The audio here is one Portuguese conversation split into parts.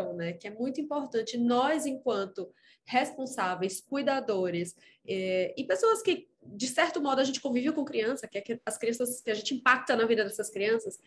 questão, né? Que é muito importante nós, enquanto responsáveis, cuidadores é, e pessoas que, de certo modo, a gente convive com criança, que é as crianças que a gente impacta na vida dessas crianças,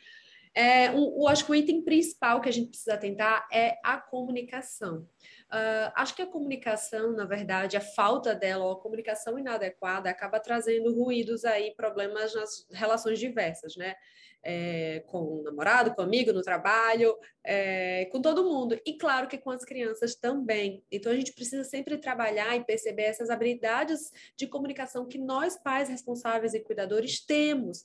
é, um, acho que o item principal que a gente precisa tentar é a comunicação. Uh, acho que a comunicação, na verdade, a falta dela, ou a comunicação inadequada, acaba trazendo ruídos aí, problemas nas relações diversas, né? É, com o namorado, com o amigo, no trabalho, é, com todo mundo. E claro que com as crianças também. Então a gente precisa sempre trabalhar e perceber essas habilidades de comunicação que nós, pais responsáveis e cuidadores, temos.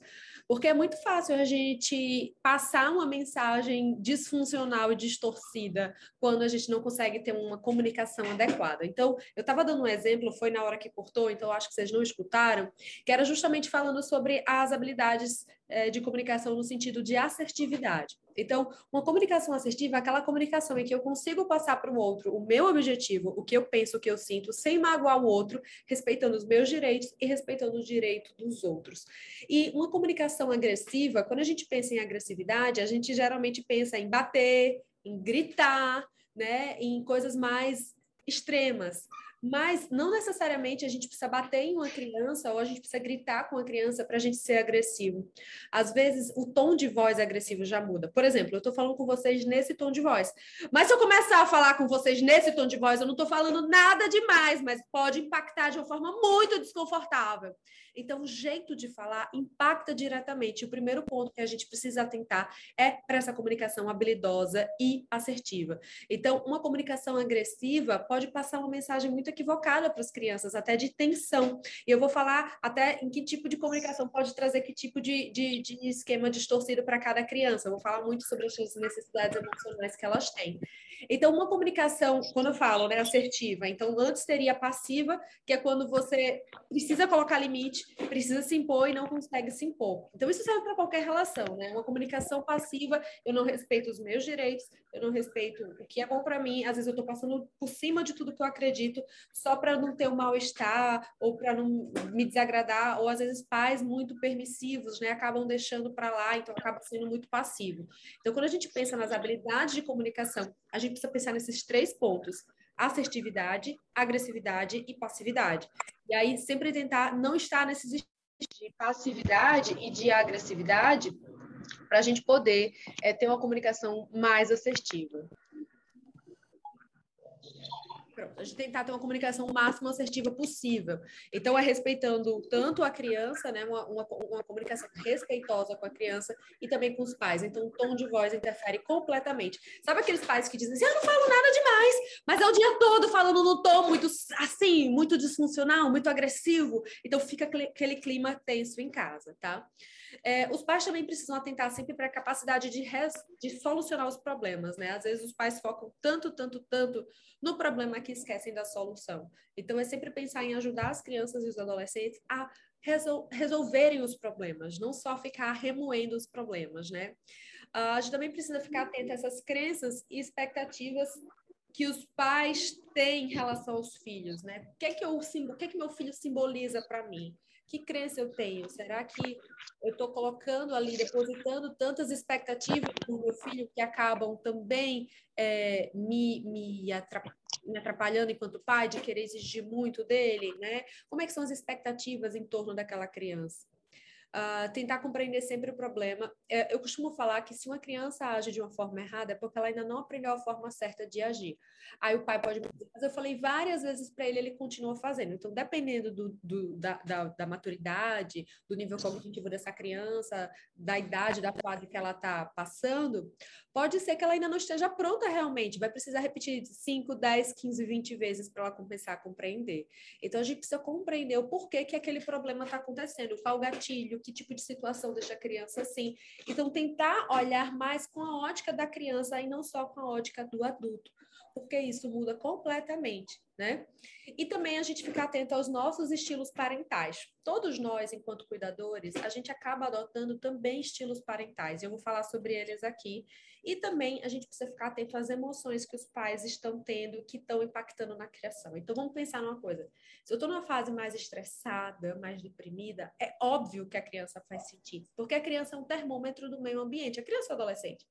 Porque é muito fácil a gente passar uma mensagem disfuncional e distorcida quando a gente não consegue ter uma comunicação adequada. Então, eu estava dando um exemplo, foi na hora que cortou, então acho que vocês não escutaram, que era justamente falando sobre as habilidades é, de comunicação no sentido de assertividade. Então, uma comunicação assertiva é aquela comunicação em que eu consigo passar para o outro o meu objetivo, o que eu penso, o que eu sinto, sem magoar o outro, respeitando os meus direitos e respeitando os direitos dos outros. E uma comunicação agressiva, quando a gente pensa em agressividade, a gente geralmente pensa em bater, em gritar, né, em coisas mais extremas. Mas não necessariamente a gente precisa bater em uma criança ou a gente precisa gritar com a criança para a gente ser agressivo. Às vezes, o tom de voz agressivo já muda. Por exemplo, eu estou falando com vocês nesse tom de voz. Mas se eu começar a falar com vocês nesse tom de voz, eu não estou falando nada demais, mas pode impactar de uma forma muito desconfortável. Então, o jeito de falar impacta diretamente. O primeiro ponto que a gente precisa atentar é para essa comunicação habilidosa e assertiva. Então, uma comunicação agressiva pode passar uma mensagem muito equivocada para as crianças, até de tensão. E eu vou falar até em que tipo de comunicação pode trazer que tipo de, de, de esquema distorcido para cada criança. Eu vou falar muito sobre as necessidades emocionais que elas têm. Então, uma comunicação, quando eu falo, né, assertiva, então antes teria passiva, que é quando você precisa colocar limite, precisa se impor e não consegue se impor. Então, isso serve para qualquer relação, né? Uma comunicação passiva, eu não respeito os meus direitos, eu não respeito o que é bom para mim, às vezes eu estou passando por cima de tudo que eu acredito, só para não ter um mal-estar, ou para não me desagradar, ou às vezes pais muito permissivos, né? Acabam deixando para lá, então acaba sendo muito passivo. Então, quando a gente pensa nas habilidades de comunicação, a gente precisa pensar nesses três pontos assertividade, agressividade e passividade. E aí sempre tentar não estar nesses de passividade e de agressividade para a gente poder é, ter uma comunicação mais assertiva. Pronto, a gente tentar ter uma comunicação o máximo assertiva possível. Então, é respeitando tanto a criança, né, uma, uma, uma, comunicação respeitosa com a criança e também com os pais. Então, o tom de voz interfere completamente. Sabe aqueles pais que dizem assim, eu não falo nada demais, mas é o dia todo falando no tom muito assim, muito disfuncional, muito agressivo. Então, fica aquele clima tenso em casa, tá? É, os pais também precisam atentar sempre para a capacidade de, res, de solucionar os problemas, né? Às vezes os pais focam tanto, tanto, tanto no problema que esquecem da solução. Então, é sempre pensar em ajudar as crianças e os adolescentes a resol resolverem os problemas, não só ficar remoendo os problemas, né? Uh, a gente também precisa ficar atento a essas crenças e expectativas que os pais têm em relação aos filhos, né? O que é que, eu, o que, é que meu filho simboliza para mim? Que crença eu tenho? Será que eu estou colocando ali, depositando tantas expectativas no meu filho que acabam também é, me, me, atrapalhando enquanto pai, de querer exigir muito dele, né? Como é que são as expectativas em torno daquela criança? Uh, tentar compreender sempre o problema. É, eu costumo falar que se uma criança age de uma forma errada é porque ela ainda não aprendeu a forma certa de agir. Aí o pai pode mas eu falei várias vezes para ele, ele continua fazendo. Então, dependendo do, do da, da, da, maturidade, do nível cognitivo dessa criança, da idade, da fase que ela está passando, pode ser que ela ainda não esteja pronta realmente. Vai precisar repetir 5, 10, 15, 20 vezes para ela começar a compreender. Então, a gente precisa compreender o porquê que aquele problema está acontecendo, qual o gatilho, que tipo de situação deixa a criança assim. Então, tentar olhar mais com a ótica da criança e não só com a ótica do adulto, porque isso muda completamente né? E também a gente ficar atento aos nossos estilos parentais. Todos nós, enquanto cuidadores, a gente acaba adotando também estilos parentais. Eu vou falar sobre eles aqui. E também a gente precisa ficar atento às emoções que os pais estão tendo, que estão impactando na criação. Então vamos pensar numa coisa. Se eu estou numa fase mais estressada, mais deprimida, é óbvio que a criança faz sentir, porque a criança é um termômetro do meio ambiente, a criança é adolescente.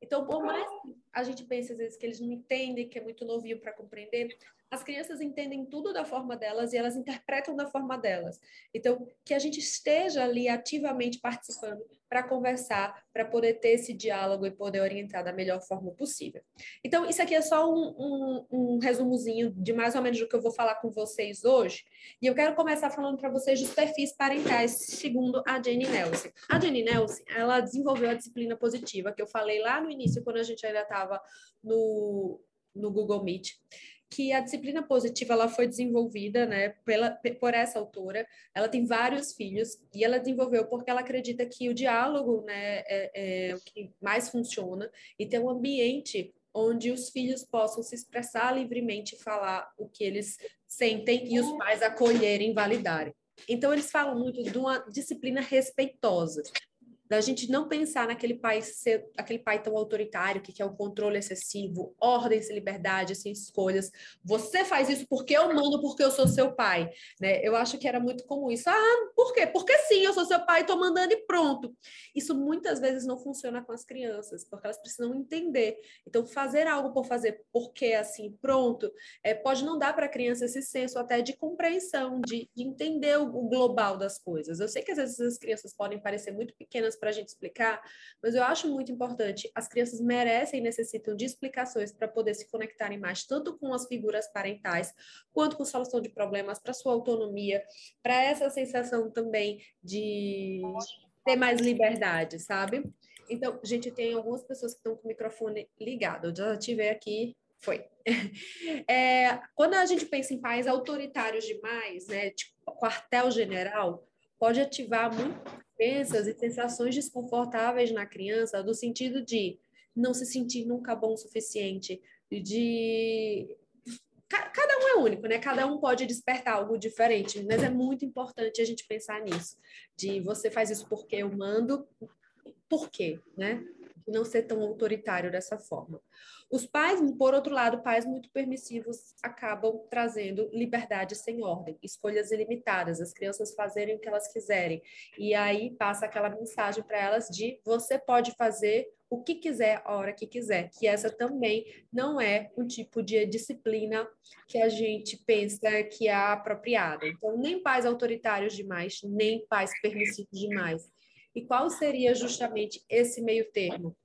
Então, por mais que a gente pense às vezes que eles não entendem, que é muito novinho para compreender, as crianças entendem tudo da forma delas e elas interpretam da forma delas. Então, que a gente esteja ali ativamente participando para conversar, para poder ter esse diálogo e poder orientar da melhor forma possível. Então, isso aqui é só um, um, um resumozinho de mais ou menos do que eu vou falar com vocês hoje. E eu quero começar falando para vocês dos perfis parentais, segundo a Jenny Nelson. A Jenny Nelson, ela desenvolveu a disciplina positiva, que eu falei lá no início, quando a gente ainda estava no, no Google Meet que a disciplina positiva ela foi desenvolvida né, pela, por essa autora. Ela tem vários filhos e ela desenvolveu porque ela acredita que o diálogo né, é, é o que mais funciona e ter um ambiente onde os filhos possam se expressar livremente e falar o que eles sentem e os pais acolherem e validarem. Então, eles falam muito de uma disciplina respeitosa da gente não pensar naquele pai ser aquele pai tão autoritário que quer o controle excessivo, ordem liberdade, sem escolhas. Você faz isso porque eu mando, porque eu sou seu pai, né? Eu acho que era muito comum isso. Ah, por quê? Porque sim, eu sou seu pai, estou mandando e pronto. Isso muitas vezes não funciona com as crianças, porque elas precisam entender. Então, fazer algo por fazer, porque assim, pronto, é, pode não dar para a criança esse senso até de compreensão, de, de entender o, o global das coisas. Eu sei que às vezes as crianças podem parecer muito pequenas para a gente explicar, mas eu acho muito importante. As crianças merecem e necessitam de explicações para poder se conectarem mais, tanto com as figuras parentais, quanto com solução de problemas, para sua autonomia, para essa sensação também de ter mais liberdade, sabe? Então, gente, tem algumas pessoas que estão com o microfone ligado. Eu já tive aqui foi. É, quando a gente pensa em pais autoritários demais, né, tipo quartel-general, pode ativar muito crenças e sensações desconfortáveis na criança, do sentido de não se sentir nunca bom o suficiente, de cada um é único, né? Cada um pode despertar algo diferente, mas é muito importante a gente pensar nisso. De você faz isso porque eu mando, por quê, né? Não ser tão autoritário dessa forma. Os pais, por outro lado, pais muito permissivos acabam trazendo liberdade sem ordem, escolhas ilimitadas, as crianças fazerem o que elas quiserem. E aí passa aquela mensagem para elas de você pode fazer o que quiser, a hora que quiser, que essa também não é um tipo de disciplina que a gente pensa que é apropriada. Então, nem pais autoritários demais, nem pais permissivos demais. E qual seria justamente esse meio termo?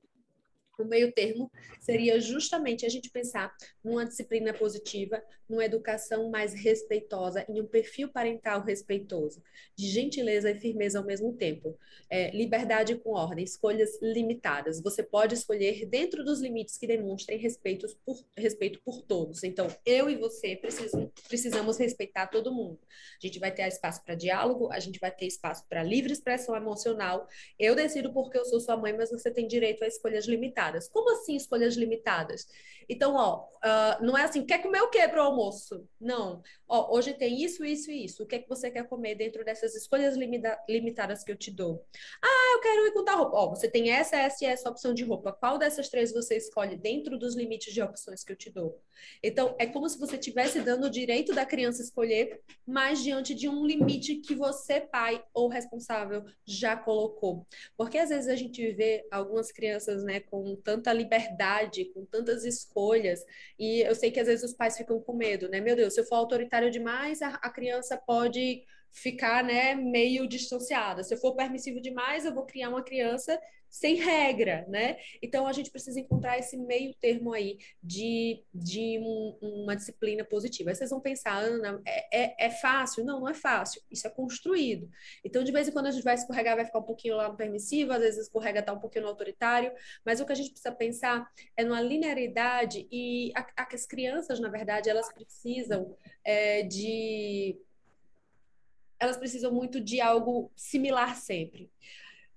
O meio termo seria justamente a gente pensar numa disciplina positiva, numa educação mais respeitosa, em um perfil parental respeitoso, de gentileza e firmeza ao mesmo tempo. É, liberdade com ordem, escolhas limitadas. Você pode escolher dentro dos limites que demonstrem respeito por, respeito por todos. Então, eu e você precisam, precisamos respeitar todo mundo. A gente vai ter espaço para diálogo, a gente vai ter espaço para livre expressão emocional. Eu decido porque eu sou sua mãe, mas você tem direito a escolhas limitadas. Como assim escolhas limitadas? Então, ó, uh, não é assim, quer comer o quê para o almoço? Não. Ó, hoje tem isso, isso e isso. O que é que você quer comer dentro dessas escolhas limita limitadas que eu te dou? Ah, eu quero ir com tal roupa. Ó, você tem essa, essa e essa opção de roupa. Qual dessas três você escolhe dentro dos limites de opções que eu te dou? Então, é como se você estivesse dando o direito da criança escolher, mas diante de um limite que você, pai ou responsável, já colocou. Porque às vezes a gente vê algumas crianças, né, com tanta liberdade, com tantas escolhas, e eu sei que às vezes os pais ficam com medo, né? Meu Deus, se eu for autoritário demais, a, a criança pode ficar, né, meio distanciada. Se eu for permissivo demais, eu vou criar uma criança sem regra, né? Então a gente precisa encontrar esse meio termo aí de, de um, uma disciplina positiva. Aí vocês vão pensar, Ana, é, é, é, fácil? Não, não é fácil. Isso é construído. Então, de vez em quando a gente vai escorregar, vai ficar um pouquinho lá no permissivo, às vezes escorrega tá um pouquinho no autoritário, mas o que a gente precisa pensar é numa linearidade e a, a, as crianças, na verdade, elas precisam é, de elas precisam muito de algo similar sempre.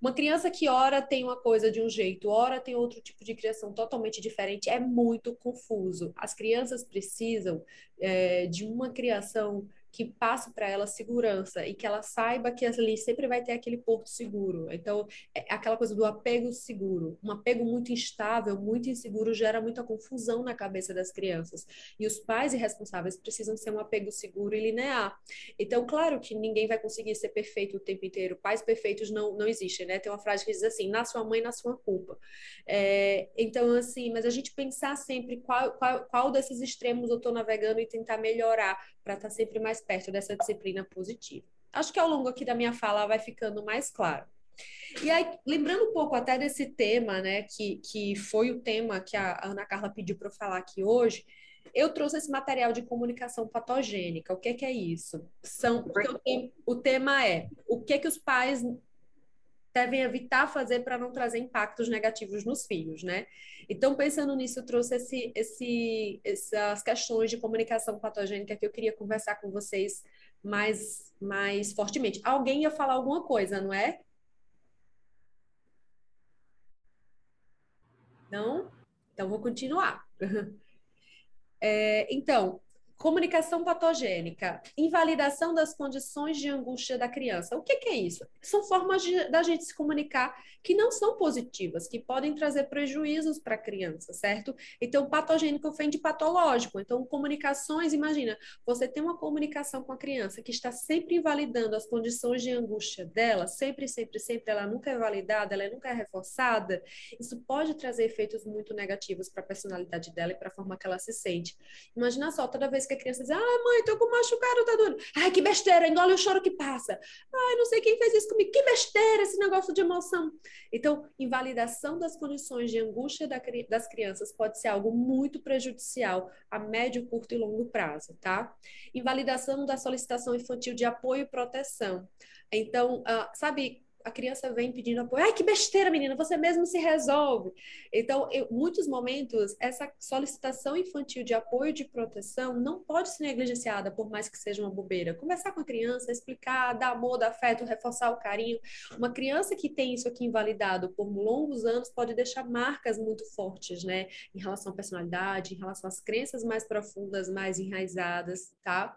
Uma criança que ora tem uma coisa de um jeito, ora tem outro tipo de criação totalmente diferente, é muito confuso. As crianças precisam é, de uma criação que passe para ela segurança e que ela saiba que ali sempre vai ter aquele porto seguro. Então, é aquela coisa do apego seguro. Um apego muito instável, muito inseguro, gera muita confusão na cabeça das crianças. E os pais irresponsáveis precisam ser um apego seguro e linear. Então, claro que ninguém vai conseguir ser perfeito o tempo inteiro. Pais perfeitos não, não existem, né? Tem uma frase que diz assim: na sua mãe, na sua culpa. É, então, assim, mas a gente pensar sempre qual, qual, qual desses extremos eu estou navegando e tentar melhorar para estar tá sempre mais perto dessa disciplina positiva. Acho que ao longo aqui da minha fala vai ficando mais claro. E aí, lembrando um pouco até desse tema, né, que, que foi o tema que a Ana Carla pediu para eu falar aqui hoje, eu trouxe esse material de comunicação patogênica. O que, que é isso? São, o, tema é o que, que os pais devem evitar fazer para não trazer impactos negativos nos filhos, né? Então, pensando nisso, eu trouxe esse, esse, essas questões de comunicação patogênica que eu queria conversar com vocês mais, mais fortemente. Alguém ia falar alguma coisa, não é? Não? Então, vou continuar. É, então, Comunicação patogênica, invalidação das condições de angústia da criança. O que, que é isso? São formas de, da gente se comunicar que não são positivas, que podem trazer prejuízos para a criança, certo? Então, patogênico vem de patológico. Então, comunicações, imagina, você tem uma comunicação com a criança que está sempre invalidando as condições de angústia dela, sempre, sempre, sempre, ela nunca é validada, ela nunca é reforçada. Isso pode trazer efeitos muito negativos para a personalidade dela e para a forma que ela se sente. Imagina só, toda vez que a criança diz, ah, mãe, tô com machucado, tá doendo. Ai, que besteira, engole o choro que passa. Ai, não sei quem fez isso comigo. Que besteira esse negócio de emoção. Então, invalidação das condições de angústia das crianças pode ser algo muito prejudicial a médio, curto e longo prazo, tá? Invalidação da solicitação infantil de apoio e proteção. Então, uh, sabe a criança vem pedindo apoio. Ai, que besteira, menina, você mesmo se resolve. Então, em muitos momentos, essa solicitação infantil de apoio de proteção não pode ser negligenciada, por mais que seja uma bobeira. Conversar com a criança, explicar, dar amor, dar afeto, reforçar o carinho. Uma criança que tem isso aqui invalidado por longos anos pode deixar marcas muito fortes, né? Em relação à personalidade, em relação às crenças mais profundas, mais enraizadas, tá?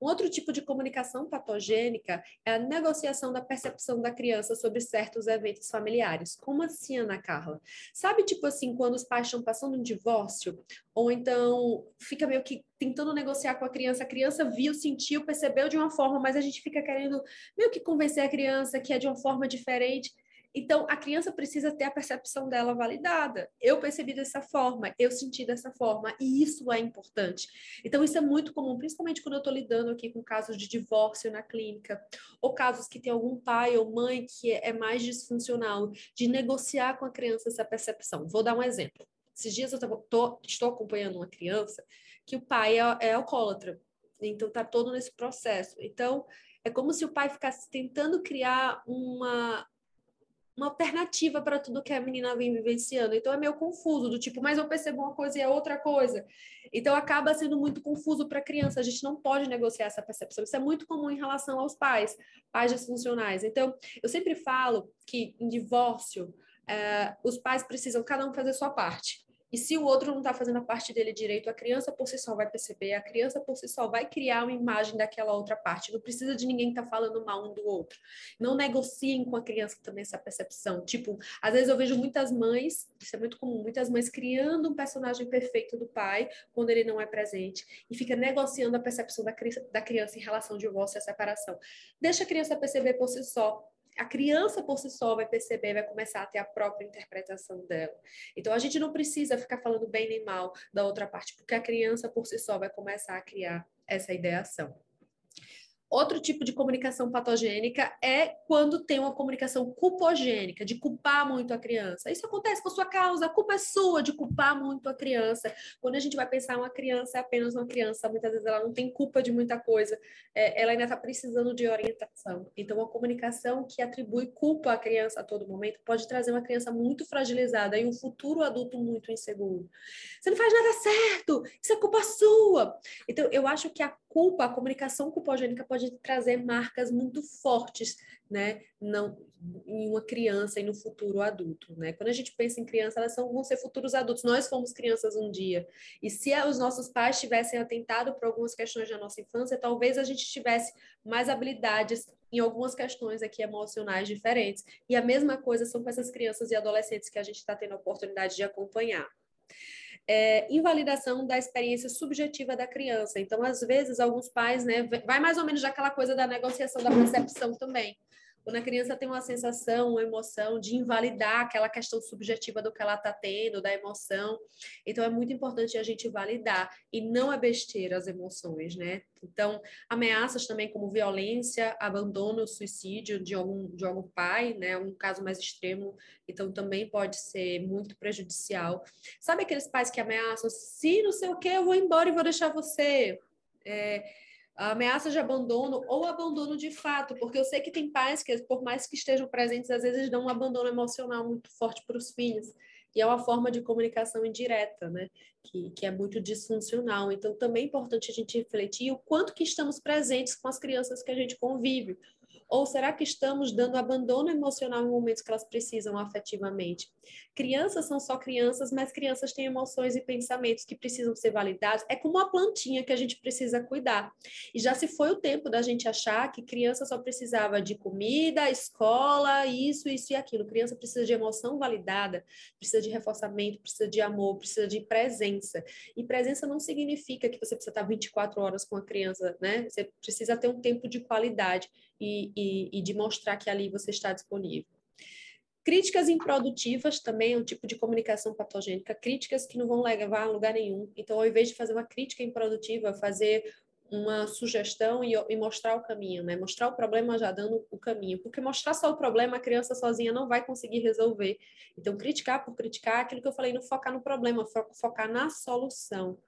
Um outro tipo de comunicação patogênica é a negociação da percepção da criança sobre certos eventos familiares. Como assim, Ana Carla? Sabe, tipo assim, quando os pais estão passando um divórcio, ou então fica meio que tentando negociar com a criança, a criança viu, sentiu, percebeu de uma forma, mas a gente fica querendo meio que convencer a criança que é de uma forma diferente. Então, a criança precisa ter a percepção dela validada. Eu percebi dessa forma, eu senti dessa forma, e isso é importante. Então, isso é muito comum, principalmente quando eu estou lidando aqui com casos de divórcio na clínica, ou casos que tem algum pai ou mãe que é mais disfuncional, de negociar com a criança essa percepção. Vou dar um exemplo. Esses dias eu tô, estou acompanhando uma criança que o pai é, é alcoólatra, então está todo nesse processo. Então, é como se o pai ficasse tentando criar uma, uma alternativa para tudo que a menina vem vivenciando. Então é meio confuso, do tipo, mas eu percebo uma coisa e é outra coisa. Então acaba sendo muito confuso para a criança. A gente não pode negociar essa percepção. Isso é muito comum em relação aos pais, pais disfuncionais. Então, eu sempre falo que em divórcio, eh, os pais precisam cada um fazer sua parte. E se o outro não está fazendo a parte dele direito, a criança por si só vai perceber, a criança por si só vai criar uma imagem daquela outra parte. Não precisa de ninguém estar tá falando mal um do outro. Não negociem com a criança também essa percepção. Tipo, às vezes eu vejo muitas mães, isso é muito comum, muitas mães criando um personagem perfeito do pai quando ele não é presente e fica negociando a percepção da, criança em relação ao divórcio e a separação. Deixa a criança perceber por si só a criança por si só vai perceber, vai começar a ter a própria interpretação dela. Então a gente não precisa ficar falando bem nem mal da outra parte, porque a criança por si só vai começar a criar essa ideação. Outro tipo de comunicação patogênica é quando tem uma comunicação culpogênica, de culpar muito a criança. Isso acontece por sua causa, a culpa é sua de culpar muito a criança. Quando a gente vai pensar uma criança é apenas uma criança, muitas vezes ela não tem culpa de muita coisa, é, ela ainda está precisando de orientação. Então, uma comunicação que atribui culpa à criança a todo momento pode trazer uma criança muito fragilizada e um futuro adulto muito inseguro. Você não faz nada certo, isso é culpa sua. Então, eu acho que a culpa, a comunicação culpogênica pode trazer marcas muito fortes, né? Não em uma criança e no futuro adulto, né? Quando a gente pensa em criança, elas são, vão ser futuros adultos. Nós fomos crianças um dia. E se os nossos pais tivessem atentado para algumas questões da nossa infância, talvez a gente tivesse mais habilidades em algumas questões aqui emocionais diferentes. E a mesma coisa são com essas crianças e adolescentes que a gente está tendo a oportunidade de acompanhar é, invalidação da experiência subjetiva da criança. Então, às vezes, alguns pais, né, vai mais ou menos daquela coisa da negociação da percepção também. Quando a criança tem uma sensação, uma emoção de invalidar aquela questão subjetiva do que ela está tendo, da emoção. Então, é muito importante a gente validar. E não é besteira as emoções, né? Então, ameaças também como violência, abandono, suicídio de algum, de algum pai, né? Um caso mais extremo, então também pode ser muito prejudicial. Sabe aqueles pais que ameaçam, se não sei o que, eu vou embora e vou deixar você. É, ameaça de abandono ou abandono de fato, porque eu sei que tem pais que, por mais que estejam presentes, às vezes dão um abandono emocional muito forte para os filhos. E é uma forma de comunicação indireta, né? Que, que é muito disfuncional. Então, também é importante a gente refletir o quanto que estamos presentes com as crianças que a gente convive. Ou será que estamos dando abandono emocional em momentos que elas precisam afetivamente? Crianças são só crianças, mas crianças têm emoções e pensamentos que precisam ser validados. É como uma plantinha que a gente precisa cuidar. E já se foi o tempo da gente achar que criança só precisava de comida, escola, isso, isso e aquilo. Criança precisa de emoção validada, precisa de reforçamento, precisa de amor, precisa de presença. E presença não significa que você precisa estar 24 horas com a criança, né? Você precisa ter um tempo de qualidade e, e, e de mostrar que ali você está disponível. Críticas improdutivas também é um tipo de comunicação patogênica, críticas que não vão levar a lugar nenhum. Então, ao invés de fazer uma crítica improdutiva, fazer uma sugestão e, e, mostrar o caminho, né? Mostrar o problema já dando o caminho, porque mostrar só o problema a criança sozinha não vai conseguir resolver. Então, criticar por criticar, aquilo que eu falei, não focar no problema, focar na solução.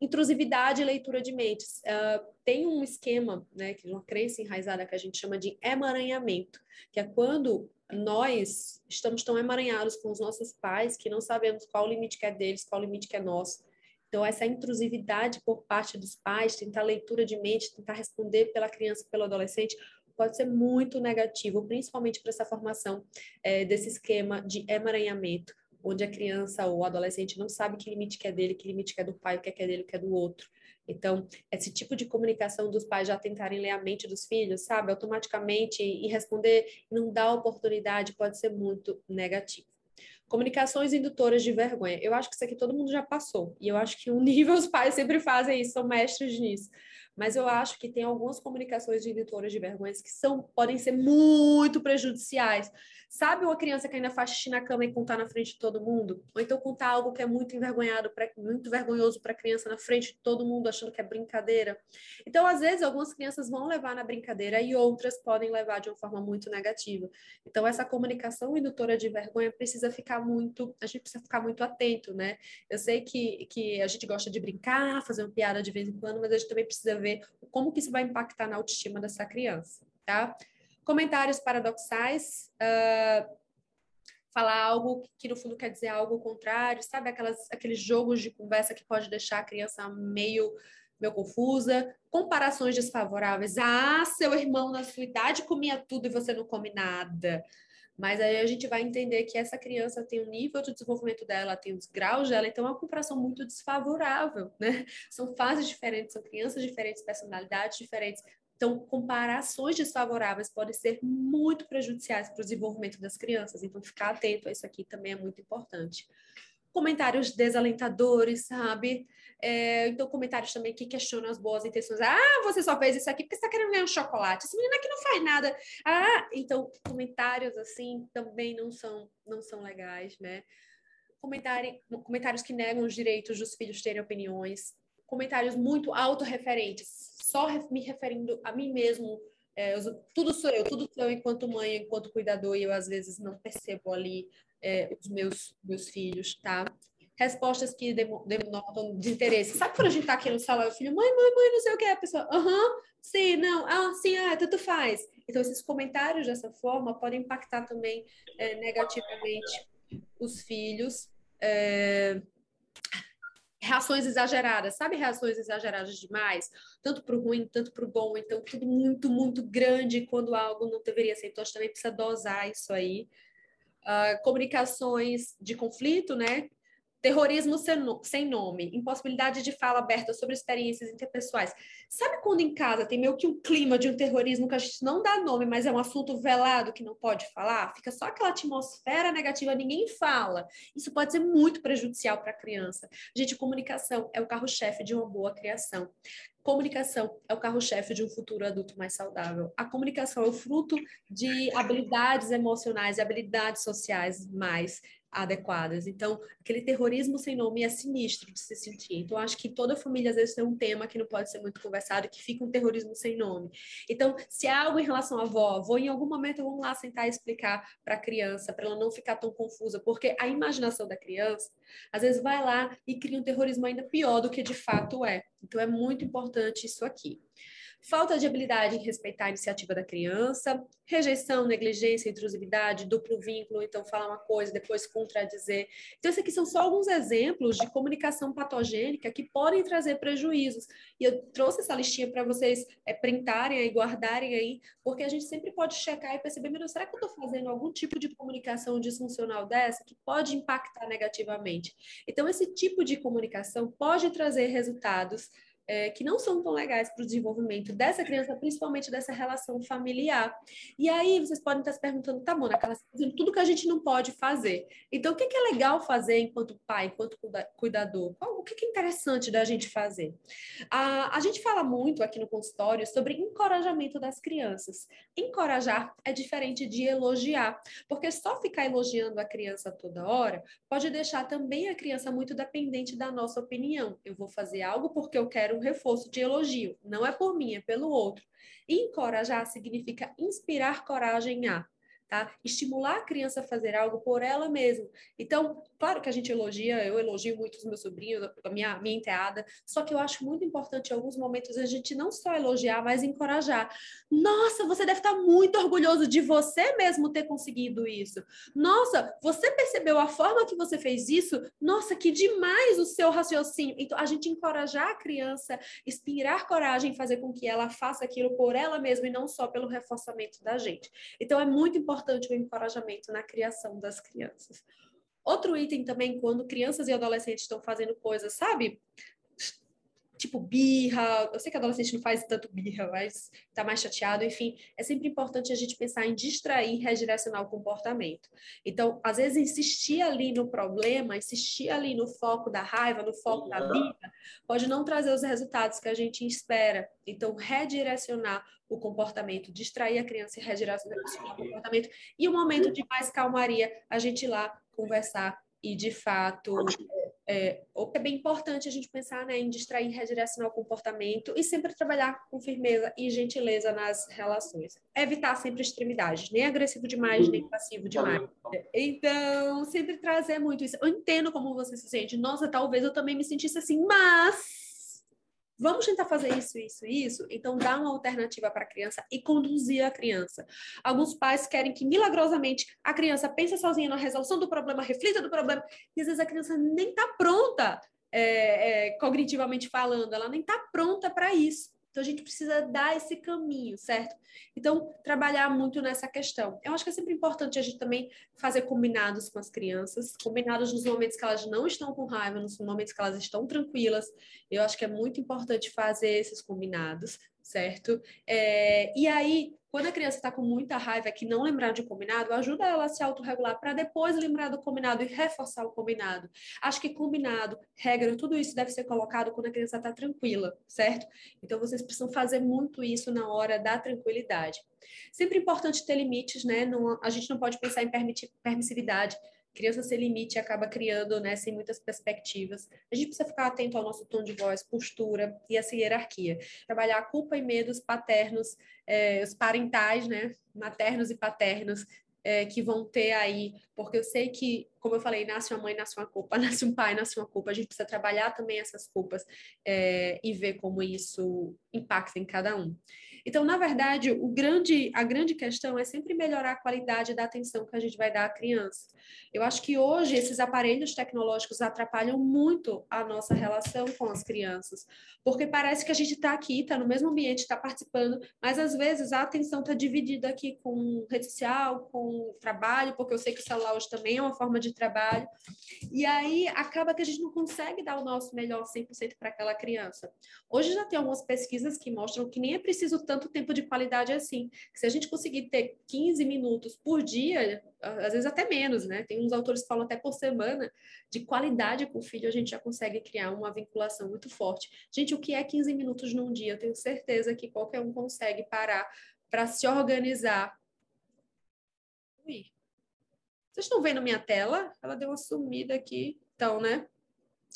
Intrusividade e leitura de mentes. Uh, tem um esquema, né, que é uma crença enraizada que a gente chama de emaranhamento, que é quando nós estamos tão emaranhados com os nossos pais que não sabemos qual o limite que é deles, qual o limite que é nosso. Então, essa intrusividade por parte dos pais, tentar leitura de mente, tentar responder pela criança, pelo adolescente, pode ser muito negativo, principalmente para essa formação é, desse esquema de emaranhamento onde a criança ou o adolescente não sabe que limite que é dele, que limite que é do pai, o que é, que é dele, o que é do outro. Então, esse tipo de comunicação dos pais já tentarem ler a mente dos filhos, sabe, automaticamente e responder, não dar oportunidade, pode ser muito negativo. Comunicações indutoras de vergonha. Eu acho que isso aqui todo mundo já passou. E eu acho que um nível os pais sempre fazem isso, são mestres nisso mas eu acho que tem algumas comunicações de de vergonhas que são, podem ser muito prejudiciais. Sabe uma criança que ainda faz xixi na cama e contar na frente de todo mundo? Ou então contar algo que é muito envergonhado, pra, muito vergonhoso para a criança na frente de todo mundo, achando que é brincadeira. Então, às vezes, algumas crianças vão levar na brincadeira e outras podem levar de uma forma muito negativa. Então, essa comunicação indutora de vergonha precisa ficar muito, a gente precisa ficar muito atento, né? Eu sei que, que a gente gosta de brincar, fazer uma piada de vez em quando, mas a gente também precisa ver como que isso vai impactar na autoestima dessa criança, tá? Comentários paradoxais, uh, falar algo que no fundo quer dizer algo contrário, sabe? Aquelas, aqueles jogos de conversa que pode deixar a criança meio, meio confusa, comparações desfavoráveis. Ah, seu irmão na sua idade comia tudo e você não come nada. Mas aí a gente vai entender que essa criança tem um nível de desenvolvimento dela, tem os graus dela, então é uma comparação muito desfavorável, né? São fases diferentes, são crianças diferentes, personalidades diferentes. Então, comparações desfavoráveis podem ser muito prejudiciais para o desenvolvimento das crianças. Então, ficar atento a isso aqui também é muito importante comentários desalentadores, sabe? É, então, comentários também que questionam as boas intenções. Ah, você só fez isso aqui porque você está querendo ganhar um chocolate. Essa menina aqui não faz nada. Ah, então, comentários assim também não são, não são legais, né? Comentário, comentários que negam os direitos dos filhos terem opiniões. Comentários muito autorreferentes, só me referindo a mim mesmo. É, eu, tudo sou eu, tudo sou eu enquanto mãe, enquanto cuidador, e eu às vezes não percebo ali é, os meus, meus filhos, tá? Respostas que denotam desinteresse. Sabe quando a gente tá aqui no salão, o filho, mãe, mãe, mãe, não sei o que, a pessoa, aham, sim, não, ah, sim, ah, tanto faz. Então, esses comentários dessa forma podem impactar também é, negativamente os filhos. É... reações exageradas, sabe reações exageradas demais, tanto para o ruim, tanto para o bom, então tudo muito, muito grande quando algo não deveria ser, então a gente também precisa dosar isso aí. Uh, comunicações de conflito, né? Terrorismo sem nome, impossibilidade de fala aberta sobre experiências interpessoais. Sabe quando em casa tem meio que um clima de um terrorismo que a gente não dá nome, mas é um assunto velado que não pode falar? Fica só aquela atmosfera negativa, ninguém fala. Isso pode ser muito prejudicial para a criança. Gente, comunicação é o carro-chefe de uma boa criação. Comunicação é o carro-chefe de um futuro adulto mais saudável. A comunicação é o fruto de habilidades emocionais e habilidades sociais mais adequadas. Então, aquele terrorismo sem nome é sinistro de se sentir. Então, acho que toda família às vezes tem um tema que não pode ser muito conversado, que fica um terrorismo sem nome. Então, se há algo em relação à avó, vou em algum momento vamos lá sentar e explicar para a criança, para ela não ficar tão confusa, porque a imaginação da criança às vezes vai lá e cria um terrorismo ainda pior do que de fato é. Então, é muito importante isso aqui falta de habilidade em respeitar a iniciativa da criança, rejeição, negligência, intrusividade, duplo vínculo, então falar uma coisa, depois contradizer. Então, esses aqui são só alguns exemplos de comunicação patogênica que podem trazer prejuízos. E eu trouxe essa listinha para vocês é, printarem e guardarem aí, porque a gente sempre pode checar e perceber, será que eu estou fazendo algum tipo de comunicação disfuncional dessa que pode impactar negativamente? Então, esse tipo de comunicação pode trazer resultados é, que não são tão legais para o desenvolvimento dessa criança, principalmente dessa relação familiar. E aí vocês podem estar se perguntando, tá bom, naquela fazendo tudo que a gente não pode fazer. Então, o que, é legal fazer enquanto pai, enquanto cuidador? O que, que é interessante da gente fazer? A, a gente fala muito aqui no consultório sobre encorajamento das crianças. Encorajar é diferente de elogiar, porque só ficar elogiando a criança toda hora pode deixar também a criança muito dependente da nossa opinião. Eu vou fazer algo porque eu quero um reforço de elogio. Não é por mim, é pelo outro. encorajar significa inspirar coragem a tá? Estimular a criança a fazer algo por ela mesma. Então, claro que a gente elogia, eu elogio muito os meus sobrinhos, a minha, minha enteada, só que eu acho muito importante em alguns momentos a gente não só elogiar, mas encorajar. Nossa, você deve estar muito orgulhoso de você mesmo ter conseguido isso. Nossa, você percebeu a forma que você fez isso? Nossa, que demais o seu raciocínio. Então, a gente encorajar a criança, inspirar coragem, fazer com que ela faça aquilo por ela mesma e não só pelo reforçamento da gente. Então, é muito importante importante o encorajamento na criação das crianças. Outro item também, quando crianças e adolescentes estão fazendo coisas, sabe? Tipo birra, eu sei que adolescente não faz tanto birra, mas tá mais chateado, enfim, é sempre importante a gente pensar em distrair redirecionar o comportamento. Então, às vezes, insistir ali no problema, insistir ali no foco da raiva, no foco da birra, pode não trazer os resultados que a gente espera. Então, redirecionar o comportamento, distrair a criança e redirecionar o comportamento. E o um momento de mais calmaria, a gente ir lá conversar e, de fato, é, é bem importante a gente pensar né, em distrair, redirecionar o comportamento e sempre trabalhar com firmeza e gentileza nas relações. Evitar sempre extremidades, nem agressivo demais, nem passivo demais. Então, sempre trazer muito isso. Eu entendo como você se sente. Nossa, talvez eu também me sentisse assim, mas Vamos tentar fazer isso, isso, isso. Então, dá uma alternativa para a criança e conduzir a criança. Alguns pais querem que milagrosamente a criança pense sozinha na resolução do problema, reflita do problema, e às vezes a criança nem está pronta, é, é, cognitivamente falando, ela nem está pronta para isso. Então, a gente precisa dar esse caminho, certo? Então, trabalhar muito nessa questão. Eu acho que é sempre importante a gente também fazer combinados com as crianças, combinados nos momentos que elas não estão com raiva, nos momentos que elas estão tranquilas. Eu acho que é muito importante fazer esses combinados, certo? É, e aí, quando a criança está com muita raiva que não lembrar de combinado, ajuda ela a se autorregular para depois lembrar do combinado e reforçar o combinado. Acho que combinado, regra, tudo isso deve ser colocado quando a criança está tranquila, certo? Então vocês precisam fazer muito isso na hora da tranquilidade. Sempre importante ter limites, né? Não, a gente não pode pensar em permissividade criança sem limite acaba criando, né, sem muitas perspectivas. A gente precisa ficar atento ao nosso tom de voz, postura e essa hierarquia. Trabalhar culpa e medos paternos, é, os parentais, né, maternos e paternos, é, que vão ter aí, porque eu sei que, como eu falei, nasce uma mãe, nasce uma culpa, nasce um pai, nasce uma culpa. A gente precisa trabalhar também essas culpas é, e ver como isso impacta em cada um. Então, na verdade, o grande, a grande questão é sempre melhorar a qualidade da atenção que a gente vai dar à criança. Eu acho que hoje esses aparelhos tecnológicos atrapalham muito a nossa relação com as crianças, porque parece que a gente está aqui, está no mesmo ambiente, está participando, mas às vezes a atenção está dividida aqui com rede social, com trabalho, porque eu sei que o celular hoje também é uma forma de trabalho, e aí acaba que a gente não consegue dar o nosso melhor 100% para aquela criança. Hoje já tem algumas pesquisas que mostram que nem é preciso tanto tempo de qualidade assim. Se a gente conseguir ter 15 minutos por dia, às vezes até menos, né? Tem uns autores que falam até por semana, de qualidade com o filho, a gente já consegue criar uma vinculação muito forte. Gente, o que é 15 minutos num dia? Eu tenho certeza que qualquer um consegue parar para se organizar. Ui. Vocês estão vendo minha tela? Ela deu uma sumida aqui. Então, né?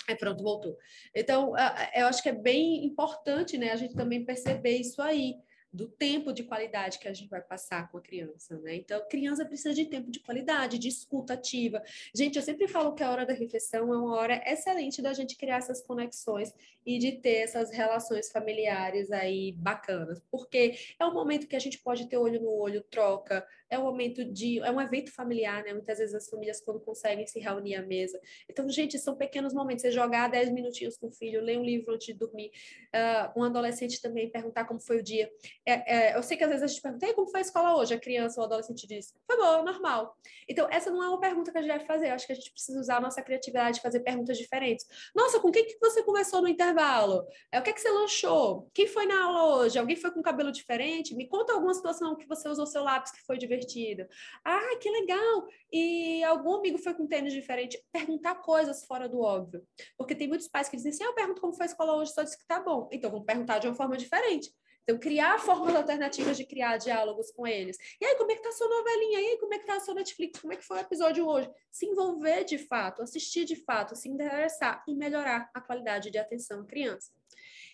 É, pronto, voltou. Então, eu acho que é bem importante, né, a gente também perceber isso aí do tempo de qualidade que a gente vai passar com a criança, né? Então, criança precisa de tempo de qualidade, de escuta ativa. Gente, eu sempre falo que a hora da refeição é uma hora excelente da gente criar essas conexões e de ter essas relações familiares aí bacanas, porque é um momento que a gente pode ter olho no olho, troca, é um momento de. é um evento familiar, né? Muitas vezes as famílias, quando conseguem se reunir à mesa. Então, gente, são pequenos momentos. Você jogar 10 minutinhos com o filho, ler um livro antes de dormir, uh, um adolescente também perguntar como foi o dia. É, é, eu sei que às vezes a gente pergunta, e como foi a escola hoje? A criança ou o adolescente diz, foi bom, normal. Então, essa não é uma pergunta que a gente deve fazer. Eu acho que a gente precisa usar a nossa criatividade, fazer perguntas diferentes. Nossa, com quem que você conversou no intervalo? É, o que, é que você lanchou? Quem foi na aula hoje? Alguém foi com cabelo diferente? Me conta alguma situação que você usou seu lápis que foi divertido divertido. Ah, que legal! E algum amigo foi com tênis diferente. Perguntar coisas fora do óbvio. Porque tem muitos pais que dizem assim: ah, eu pergunto como foi a escola hoje, só disse que tá bom. Então, vamos perguntar de uma forma diferente. Então, criar formas alternativas de criar diálogos com eles. E aí, como é que tá a sua novelinha? E aí, como é que tá a sua Netflix? Como é que foi o episódio hoje? Se envolver de fato, assistir de fato, se interessar e melhorar a qualidade de atenção à criança.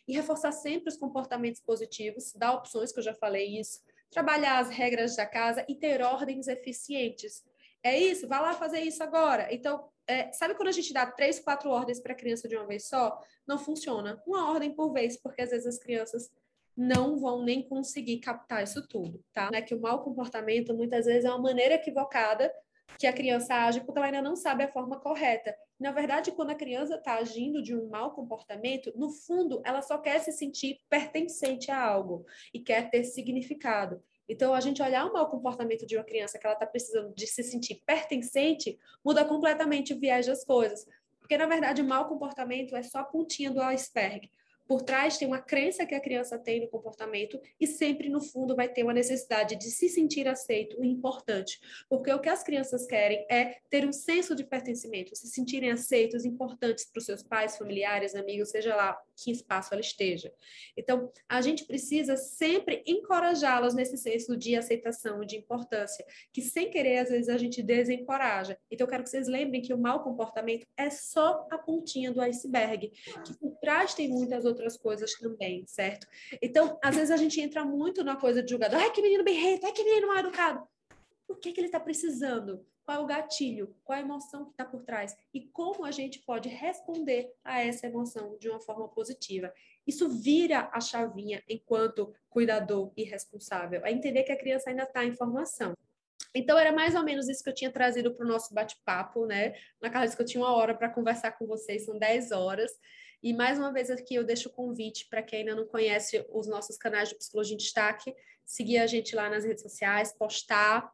E reforçar sempre os comportamentos positivos, dar opções, que eu já falei isso, trabalhar as regras da casa e ter ordens eficientes. É isso? Vá lá fazer isso agora. Então, é, sabe quando a gente dá três, quatro ordens para a criança de uma vez só? Não funciona. Uma ordem por vez, porque às vezes as crianças não vão nem conseguir captar isso tudo, tá? Né? Que o mau comportamento muitas vezes é uma maneira equivocada que a criança age porque ela ainda não sabe a forma correta. Na verdade, quando a criança está agindo de um mau comportamento, no fundo, ela só quer se sentir pertencente a algo e quer ter significado. Então, a gente olhar o mau comportamento de uma criança que ela está precisando de se sentir pertencente, muda completamente o viés das coisas. Porque, na verdade, o mau comportamento é só a pontinha do iceberg. Por trás tem uma crença que a criança tem no comportamento e sempre no fundo vai ter uma necessidade de se sentir aceito e importante. Porque o que as crianças querem é ter um senso de pertencimento, se sentirem aceitos, importantes para os seus pais, familiares, amigos, seja lá que espaço ela esteja. Então, a gente precisa sempre encorajá-las nesse senso de aceitação de importância, que sem querer, às vezes, a gente desencoraja. Então, eu quero que vocês lembrem que o mau comportamento é só a pontinha do iceberg, que por trás tem muitas outras coisas também, certo? Então, às vezes a gente entra muito na coisa de jogador, ai, que menino bem reto, ai, que menino mal educado. O que, que ele está precisando? qual é o gatilho, qual é a emoção que está por trás e como a gente pode responder a essa emoção de uma forma positiva. Isso vira a chavinha enquanto cuidador e responsável, é entender que a criança ainda está em formação. Então, era mais ou menos isso que eu tinha trazido para o nosso bate-papo, né? Na casa que eu tinha uma hora para conversar com vocês, são 10 horas. E mais uma vez aqui eu deixo o convite para quem ainda não conhece os nossos canais de Psicologia em Destaque, seguir a gente lá nas redes sociais, postar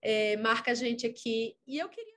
é, marca a gente aqui. E eu queria